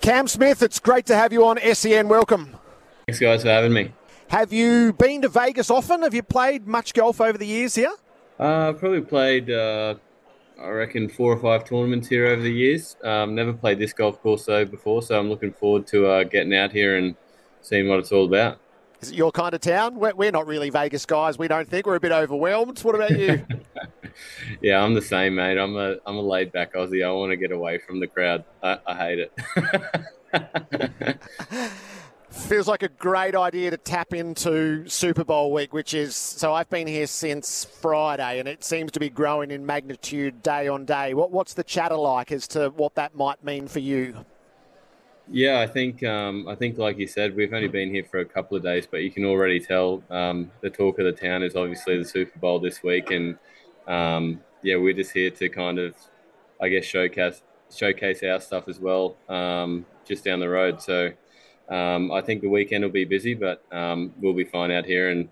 Cam Smith, it's great to have you on SEN. Welcome. Thanks, guys, for having me. Have you been to Vegas often? Have you played much golf over the years here? Uh, I've probably played, uh, I reckon, four or five tournaments here over the years. Um, never played this golf course though before, so I'm looking forward to uh, getting out here and seeing what it's all about. Is it your kind of town? We're, we're not really Vegas guys. We don't think we're a bit overwhelmed. What about you? yeah, I'm the same, mate. I'm a I'm a laid back Aussie. I want to get away from the crowd. I, I hate it. Feels like a great idea to tap into Super Bowl week, which is so. I've been here since Friday, and it seems to be growing in magnitude day on day. What what's the chatter like as to what that might mean for you? Yeah, I think um, I think like you said, we've only been here for a couple of days, but you can already tell um, the talk of the town is obviously the Super Bowl this week, and um, yeah, we're just here to kind of, I guess, showcase showcase our stuff as well, um, just down the road. So um, I think the weekend will be busy, but um, we'll be fine out here, and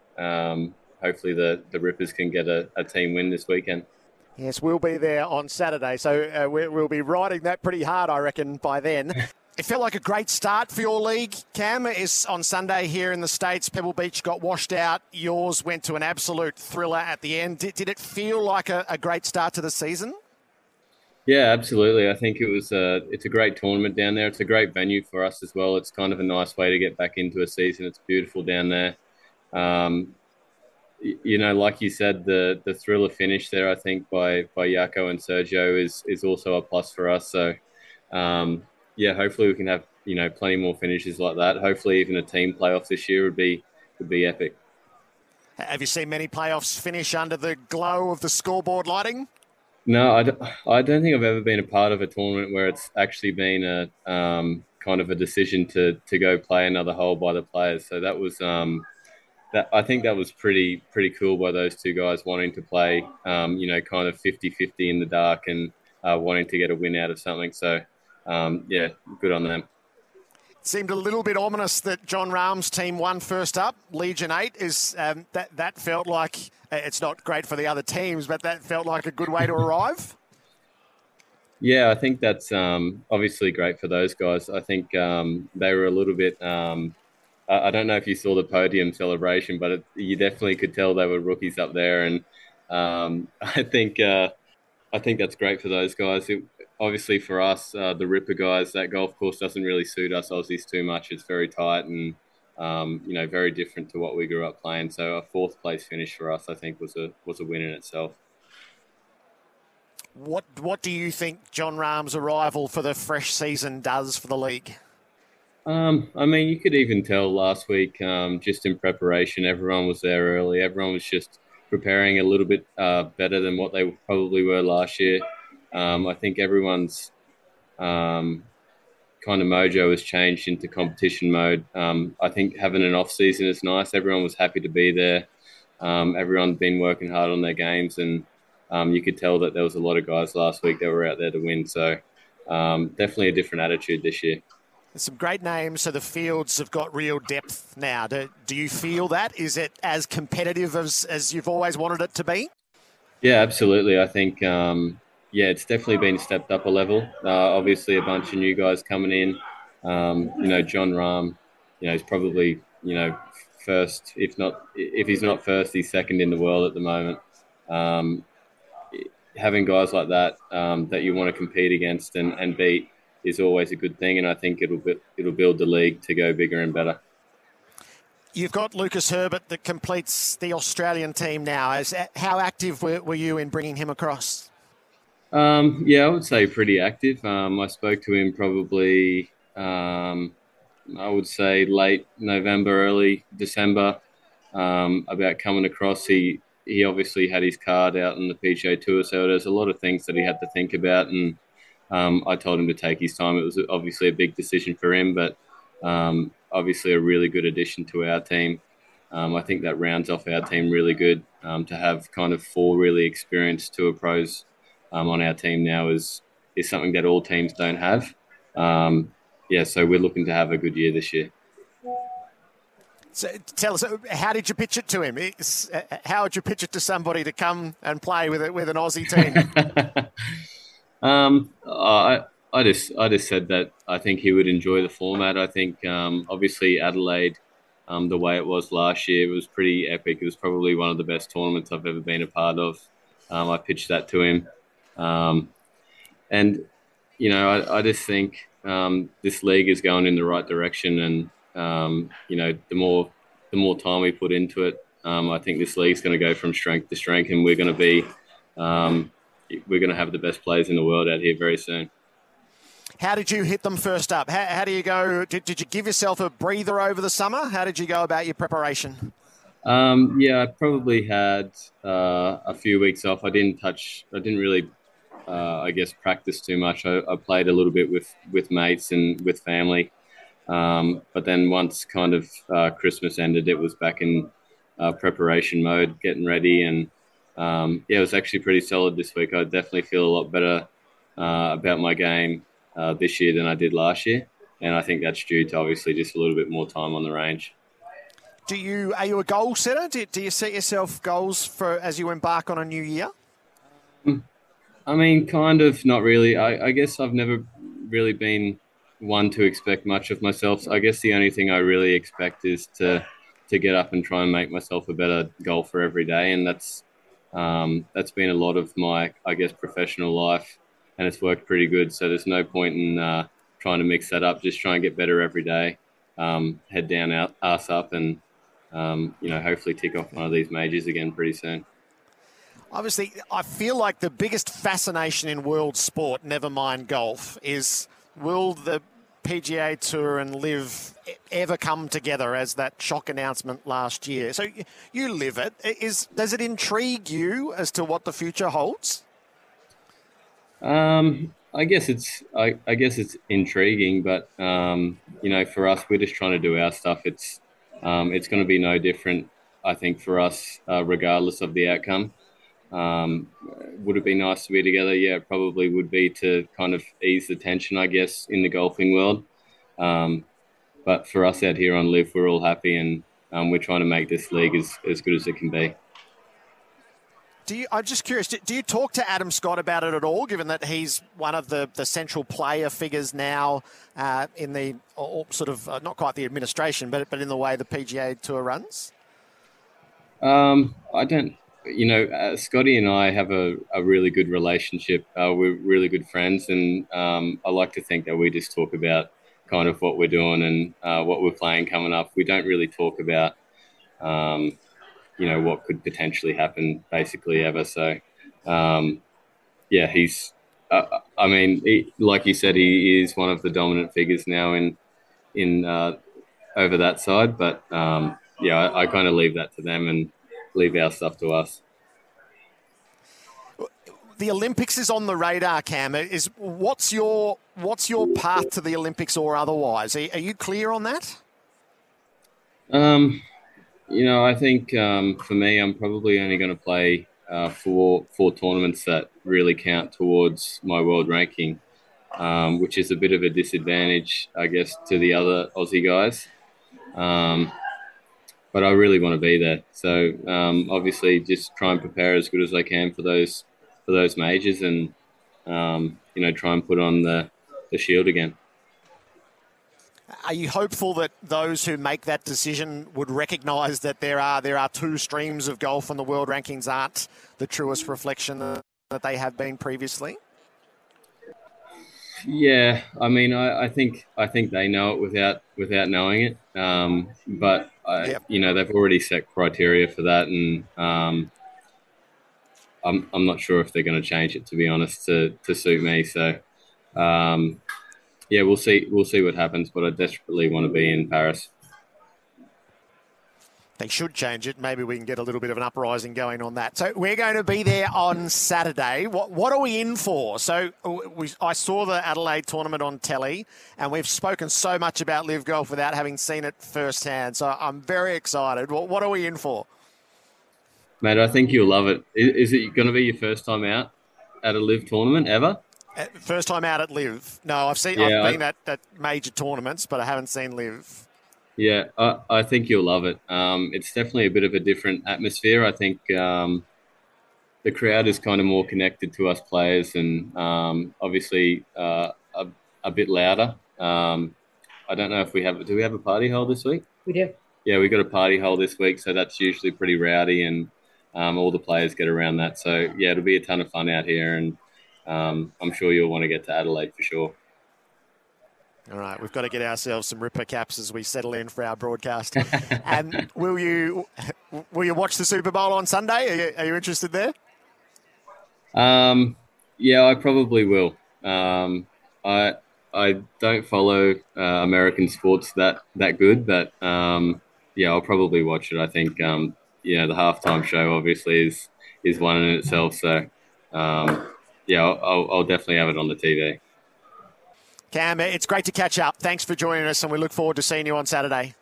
hopefully the the Rippers can get a, a team win this weekend. Yes, we'll be there on Saturday, so uh, we'll be riding that pretty hard, I reckon, by then. It felt like a great start for your league, Cam. Is on Sunday here in the States. Pebble Beach got washed out. Yours went to an absolute thriller at the end. Did, did it feel like a, a, great start to the season? Yeah, absolutely. I think it was a, it's a great tournament down there. It's a great venue for us as well. It's kind of a nice way to get back into a season. It's beautiful down there. Um, you know, like you said, the the thriller finish there, I think by by Joaco and Sergio is is also a plus for us. So um, yeah, hopefully we can have you know plenty more finishes like that. Hopefully, even a team playoff this year would be would be epic. Have you seen many playoffs finish under the glow of the scoreboard lighting? No, I don't, I don't think I've ever been a part of a tournament where it's actually been a um, kind of a decision to to go play another hole by the players. So that was um, that I think that was pretty pretty cool by those two guys wanting to play, um, you know, kind of 50-50 in the dark and uh, wanting to get a win out of something. So um, yeah, good on them. It seemed a little bit ominous that Jon Rahm's team won first up. Legion Eight is um, that that felt like uh, it's not great for the other teams, but that felt like a good way to arrive. Yeah, I think that's um, obviously great for those guys. I think um, they were a little bit. Um, I don't know if you saw the podium celebration, but it, you definitely could tell they were rookies up there, and um, I think uh, I think that's great for those guys. It, obviously for us, uh, the Ripper guys, that golf course doesn't really suit us Aussies too much. It's very tight and um, you know very different to what we grew up playing. So a fourth place finish for us, I think, was a was a win in itself. What what do you think Jon Rahm's arrival for the fresh season does for the league? Um, I mean, you could even tell last week, um, just in preparation, everyone was there early. Everyone was just preparing a little bit uh, better than what they probably were last year. Um, I think everyone's um, kind of mojo has changed into competition mode. Um, I think having an off season is nice. Everyone was happy to be there. Um, everyone's been working hard on their games, and um, you could tell that there was a lot of guys last week that were out there to win. So um, definitely a different attitude this year. Some great names, so the fields have got real depth now. Do, do you feel that? Is it as competitive as, as you've always wanted it to be? Yeah, absolutely. I think um, yeah, it's definitely been stepped up a level. Uh, obviously, a bunch of new guys coming in. Um, you know, Jon Rahm, you know, he's probably you know first, if not if he's not first, he's second in the world at the moment. Um, having guys like that um, that you want to compete against and, and beat is always a good thing, and I think it'll it'll build the league to go bigger and better. You've got Lucas Herbert that completes the Australian team now. As, how active were, were you in bringing him across? Um, yeah, I would say pretty active. Um, I spoke to him probably, um, I would say late November, early December, um, about coming across. He he obviously had his card out on the PGA Tour, so there's a lot of things that he had to think about, and um, I told him to take his time. It was obviously a big decision for him, but um, obviously a really good addition to our team. Um, I think that rounds off our team really good. Um, to have kind of four really experienced tour pros um, on our team now is is something that all teams don't have. Um, yeah, so we're looking to have a good year this year. So tell us, how did you pitch it to him? How would you pitch it to somebody to come and play with it with an Aussie team? um, I I just I just said that I think he would enjoy the format. I think um, obviously Adelaide, um, the way it was last year, was pretty epic. It was probably one of the best tournaments I've ever been a part of. Um, I pitched that to him, um, and you know I, I just think um, this league is going in the right direction, and um, you know, the more the more time we put into it, um, I think this league's going to go from strength to strength, and we're going to be um, we're going to have the best players in the world out here very soon. How did you hit them first up? How, how do you go? Did, did, you give yourself a breather over the summer? How did you go about your preparation? Um, yeah, I probably had uh, a few weeks off. I didn't touch. I didn't really, uh, I guess, practice too much. I, I, played a little bit with with mates and with family. Um, but then once kind of uh, Christmas ended, it was back in uh, preparation mode, getting ready, and um, yeah, it was actually pretty solid this week. I definitely feel a lot better uh, about my game uh, this year than I did last year, and I think that's due to obviously just a little bit more time on the range. Do you are you a goal setter? Do, do you set yourself goals for as you embark on a new year? Um, I mean, kind of, not really. I, I guess I've never really been one to expect much of myself. I guess the only thing I really expect is to to get up and try and make myself a better golfer every day, and that's um, that's been a lot of my I guess professional life, and it's worked pretty good. So there's no point in uh, trying to mix that up. Just try and get better every day. Um, head down, out, ass up, and um, you know hopefully tick off one of these majors again pretty soon. Obviously, I feel like the biggest fascination in world sport, never mind golf, is will the PGA Tour and LIV ever come together as that shock announcement last year? So you live it. Is does it intrigue you as to what the future holds? Um, I guess it's I, I guess it's intriguing, but um, you know, for us, we're just trying to do our stuff. It's um, it's going to be no different, I think, for us, uh, regardless of the outcome. Um, would it be nice to be together? Yeah, it probably would be to kind of ease the tension, I guess, in the golfing world. Um, but for us out here on LIV, we're all happy and um, we're trying to make this league as, as good as it can be. Do you, I'm just curious, do you talk to Adam Scott about it at all, given that he's one of the, the central player figures now uh, in the or sort of, uh, not quite the administration, but, but in the way the PGA Tour runs? Um, I don't you know, uh, Scotty and I have a, a really good relationship. Uh, we're really good friends, and um, I like to think that we just talk about kind of what we're doing and uh, what we're playing coming up. We don't really talk about, um, you know, what could potentially happen basically ever. So, um, yeah, he's, uh, I mean, he, like you said, he is one of the dominant figures now in, in, uh, over that side. But, um, yeah, I, I kind of leave that to them and, leave our stuff to us. The Olympics is on the radar, Cam. Is what's your what's your path to the Olympics or otherwise? Are, are you clear on that? Um, you know, I think um, for me, I'm probably only going to play uh, four four tournaments that really count towards my world ranking, um, which is a bit of a disadvantage, I guess, to the other Aussie guys. Um, but I really want to be there. So um, obviously, just try and prepare as good as I can for those for those majors, and um, you know, try and put on the the shield again. Are you hopeful that those who make that decision would recognise that there are there are two streams of golf, and the world rankings aren't the truest reflection that they have been previously? Yeah, I mean, I, I, think I think they know it without without knowing it. Um, but I, yep. you know, they've already set criteria for that, and um, I'm I'm not sure if they're going to change it to be honest to to suit me. So, um, yeah, we'll see we'll see what happens. But I desperately want to be in Paris. They should change it. Maybe we can get a little bit of an uprising going on that. So we're going to be there on Saturday. What what are we in for? So we, I saw the Adelaide tournament on telly, and we've spoken so much about LIV golf without having seen it firsthand. So I'm very excited. What, what are we in for? Mate, I think you'll love it. Is, is it going to be your first time out at a LIV tournament ever? Uh, first time out at LIV. No, I've seen. Yeah, I've been I, at, at major tournaments, but I haven't seen LIV. Yeah, I, I think you'll love it. Um, it's definitely a bit of a different atmosphere. I think um, the crowd is kind of more connected to us players, and um, obviously uh, a, a, bit louder. Um, I don't know if we have. Do we have a party hole this week? We do. Yeah, we got a party hole this week, so that's usually pretty rowdy, and um, all the players get around that. So yeah, it'll be a ton of fun out here, and um, I'm sure you'll want to get to Adelaide for sure. All right, we've got to get ourselves some Ripper caps as we settle in for our broadcast. and will you will you watch the Super Bowl on Sunday? Are you, are you interested there? Um, yeah, I probably will. Um, I I don't follow uh, American sports that that good, but um, yeah, I'll probably watch it. I think um, yeah, the halftime show obviously is is one in itself. So um, yeah, I'll, I'll definitely have it on the TV. Cam, it's great to catch up. Thanks for joining us, and we look forward to seeing you on Saturday.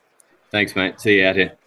Thanks, mate. See you out here.